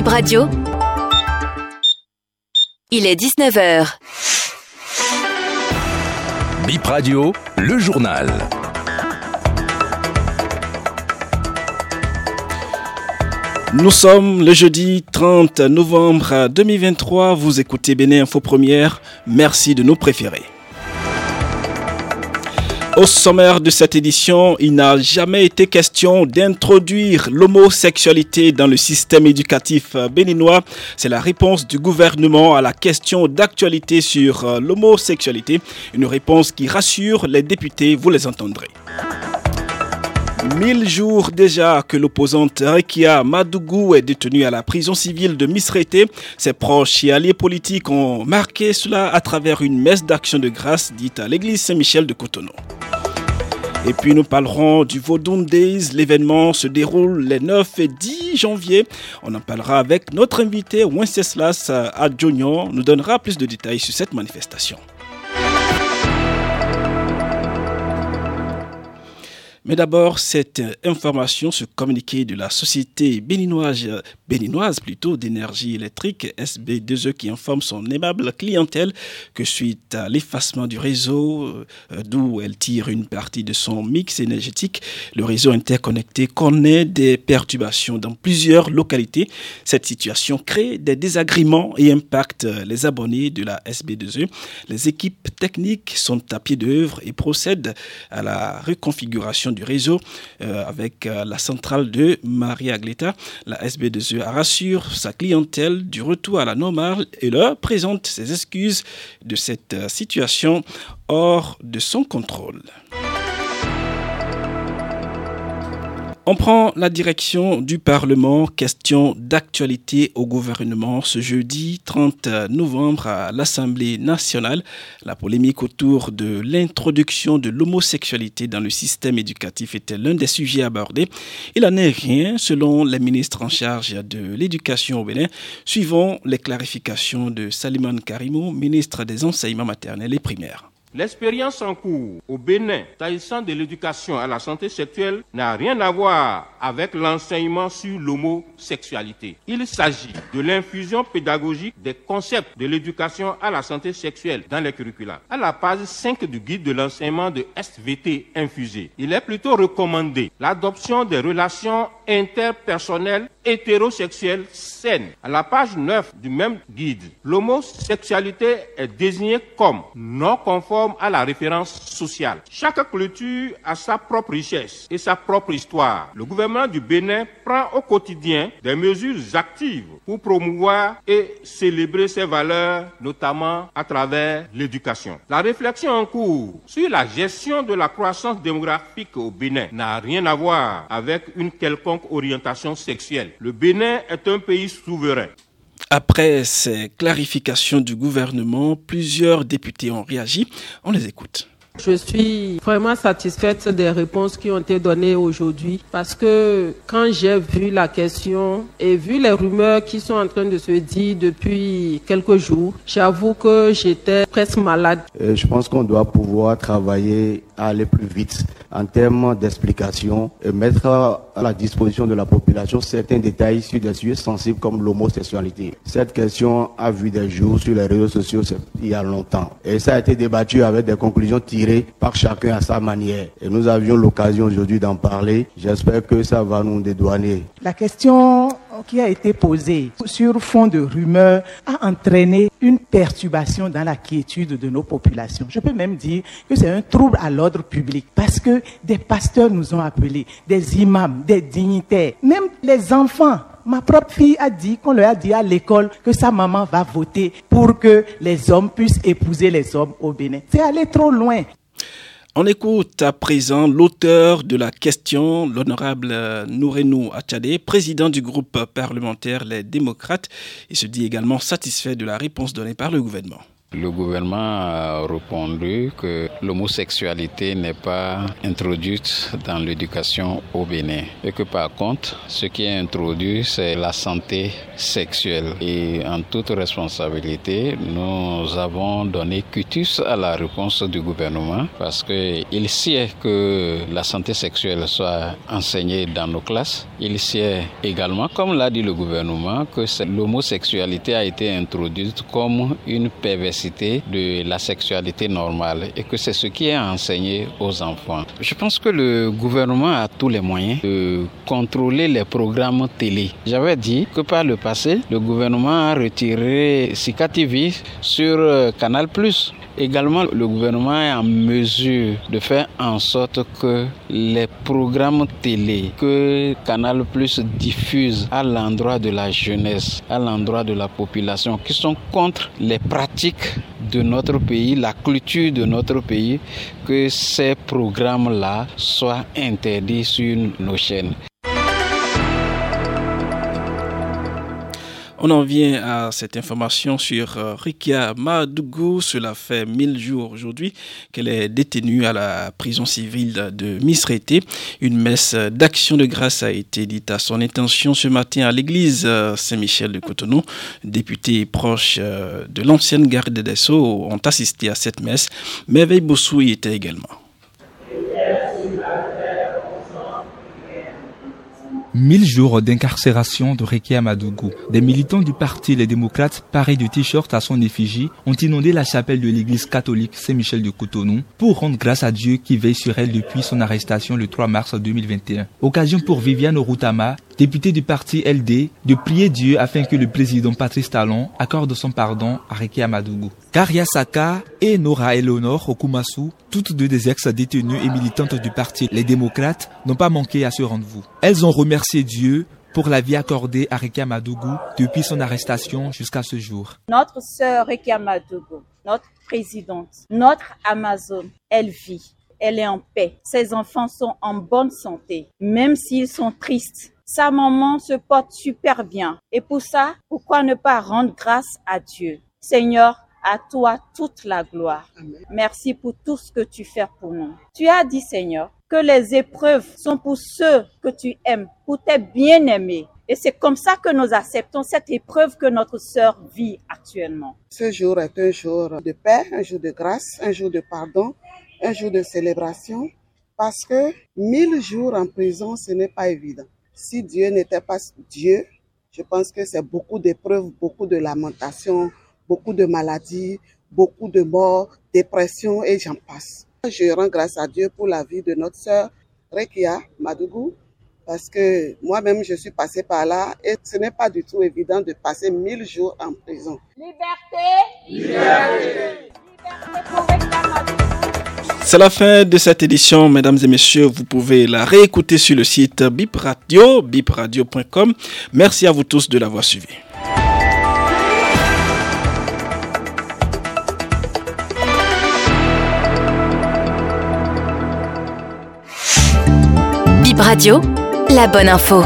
Bip Radio. Il est 19h. Bip Radio, le journal. Nous sommes le jeudi 30 novembre 2023. Vous écoutez Bénin Info Première. Merci de nous préférer. Au sommaire de cette édition, il n'a jamais été question d'introduire l'homosexualité dans le système éducatif béninois. C'est la réponse du gouvernement à la question d'actualité sur euh, l'homosexualité. Une réponse qui rassure les députés, vous les entendrez. Mille jours déjà que l'opposante Rekia Madougou est détenue à la prison civile de Misrete. Ses proches et alliés politiques ont marqué cela à travers une messe d'action de grâce dite à l'église Saint-Michel de Cotonou. Et puis nous parlerons du Vaudou Days. L'événement se déroule les 9 et 10 janvier. On en parlera avec notre invité Wenceslas Adjonion. Nous donnera plus de détails sur cette manifestation. Mais d'abord, cette information, ce communiqué de la société béninoise, plutôt d'énergie électrique SB2E qui informe son aimable clientèle que suite à l'effacement du réseau, euh, d'où elle tire une partie de son mix énergétique, le réseau interconnecté connaît des perturbations dans plusieurs localités. Cette situation crée des désagréments et impacte les abonnés de la SB2E. Les équipes techniques sont à pied d'œuvre et procèdent à la reconfiguration du réseau euh, avec euh, la centrale de Maria Agleta. La SB2E rassure sa clientèle du retour à la normale et leur présente ses excuses de cette euh, situation hors de son contrôle. On prend la direction du Parlement. Question d'actualité au gouvernement ce jeudi 30 novembre à l'Assemblée nationale. La polémique autour de l'introduction de l'homosexualité dans le système éducatif était l'un des sujets abordés? Il n'en est rien selon les ministres en charge de l'éducation au Bénin. Suivons les clarifications de Saliman Karimou, ministre des enseignements maternels et primaires. L'expérience en cours au Bénin, s'agissant de l'éducation à la santé sexuelle, n'a rien à voir avec l'enseignement sur l'homosexualité. Il s'agit de l'infusion pédagogique des concepts de l'éducation à la santé sexuelle dans les curricula. À la page 5 du guide de l'enseignement de SVT infusé, il est plutôt recommandé l'adoption des relations interpersonnelles hétérosexuelles saines. À la page 9 du même guide, l'homosexualité est désignée comme non conforme à la référence sociale. Chaque culture a sa propre richesse et sa propre histoire. Le gouvernement du Bénin prend au quotidien des mesures actives pour promouvoir et célébrer ses valeurs, notamment à travers l'éducation. La réflexion en cours sur la gestion de la croissance démographique au Bénin n'a rien à voir avec une quelconque orientation sexuelle. Le Bénin est un pays souverain. Après ces clarifications du gouvernement, plusieurs députés ont réagi. On les écoute. Je suis vraiment satisfaite des réponses qui ont été données aujourd'hui parce que quand j'ai vu la question et vu les rumeurs qui sont en train de se dire depuis quelques jours, j'avoue que j'étais presque malade. je pense qu'on doit pouvoir travailler à aller plus vite en termes d'explication et mettre à la disposition de la population certains détails sur des sujets sensibles comme l'homosexualité. Cette question a vu des jours sur les réseaux sociaux il y a longtemps et ça a été débattu avec des conclusions tirées par chacun à sa manière. Et nous avions l'occasion aujourd'hui d'en parler. J'espère que ça va nous dédouaner. La question qui a été posée sur fond de rumeurs a entraîné une perturbation dans la quiétude de nos populations. Je peux même dire que c'est un trouble à l'ordre public parce que des pasteurs nous ont appelés, des imams, des dignitaires, même les enfants Ma propre fille a dit qu'on leur a dit à l'école que sa maman va voter pour que les hommes puissent épouser les hommes au Bénin. C'est aller trop loin. On écoute à présent l'auteur de la question, l'honorable Nourenou Achade, président du groupe parlementaire Les Démocrates. Il se dit également satisfait de la réponse donnée par le gouvernement. Le gouvernement a répondu que l'homosexualité n'est pas introduite dans l'éducation au Bénin et que par contre, ce qui est introduit, c'est la santé sexuelle. Et en toute responsabilité, nous avons donné cutus à la réponse du gouvernement parce qu'il sait que la santé sexuelle soit enseignée dans nos classes. Il sait également, comme l'a dit le gouvernement, que l'homosexualité a été introduite comme une de la sexualité normale et que c'est ce qui est enseigné aux enfants. Je pense que le gouvernement a tous les moyens de contrôler les programmes télé. J'avais dit que par le passé, le gouvernement a retiré Sika TV sur euh, Canal+. Également, le gouvernement est en mesure de faire en sorte que les programmes télé que Canal Plus diffuse à l'endroit de la jeunesse, à l'endroit de la population, qui sont contre les pratiques de notre pays, la culture de notre pays, que ces programmes-là soient interdits sur nos chaînes. On en vient à cette information sur euh, Rikia Madougou. Cela fait 1000 jours aujourd'hui qu'elle est détenue à la prison civile de Misrété. Une messe d'action de grâce a été dite à son intention ce matin à l'église euh, Saint-Michel de Cotonou. Députés proches euh, de l'ancienne garde des Sceaux ont assisté à cette messe. Merveille Bossou y était également. Mille jours d'incarcération de Rekia Madougou. Des militants du parti Les Démocrates, parés de t-shirts à son effigie, ont inondé la chapelle de l'église catholique Saint-Michel de Cotonou pour rendre grâce à Dieu qui veille sur elle depuis son arrestation le 3 mars 2021. Occasion pour Viviane Routama, députée du parti LD, de prier Dieu afin que le président Patrice Talon accorde son pardon à Rekia Madougou. Karia Saka et Nora Eleonore Okumasu, toutes deux des ex-détenues et militantes du parti Les Démocrates, n'ont pas manqué à ce rendez-vous. Elles ont remercié Dieu pour la vie accordée à Rekia Madougou depuis son arrestation jusqu'à ce jour. Notre sœur Rekia Madougou, notre présidente, notre Amazon, elle vit, elle est en paix. Ses enfants sont en bonne santé, même s'ils sont tristes. Sa maman se porte super bien. Et pour ça, pourquoi ne pas rendre grâce à Dieu? Seigneur, à toi toute la gloire. Merci pour tout ce que tu fais pour nous. Tu as dit, Seigneur, que les épreuves sont pour ceux que tu aimes, pour tes bien-aimés. Et c'est comme ça que nous acceptons cette épreuve que notre sœur vit actuellement. Ce jour est un jour de paix, un jour de grâce, un jour de pardon, un jour de célébration, parce que mille jours en prison, ce n'est pas évident. Si Dieu n'était pas Dieu, je pense que c'est beaucoup d'épreuves, beaucoup de lamentations, beaucoup de maladies, beaucoup de morts, dépression et j'en passe. Je rends grâce à Dieu pour la vie de notre sœur Rekia Madougou parce que moi-même je suis passée par là et ce n'est pas du tout évident de passer mille jours en prison. Liberté, liberté, C'est la fin de cette édition, mesdames et messieurs. Vous pouvez la réécouter sur le site Bip Radio, bipradio.com. Merci à vous tous de l'avoir suivi. Bip Radio, la bonne info.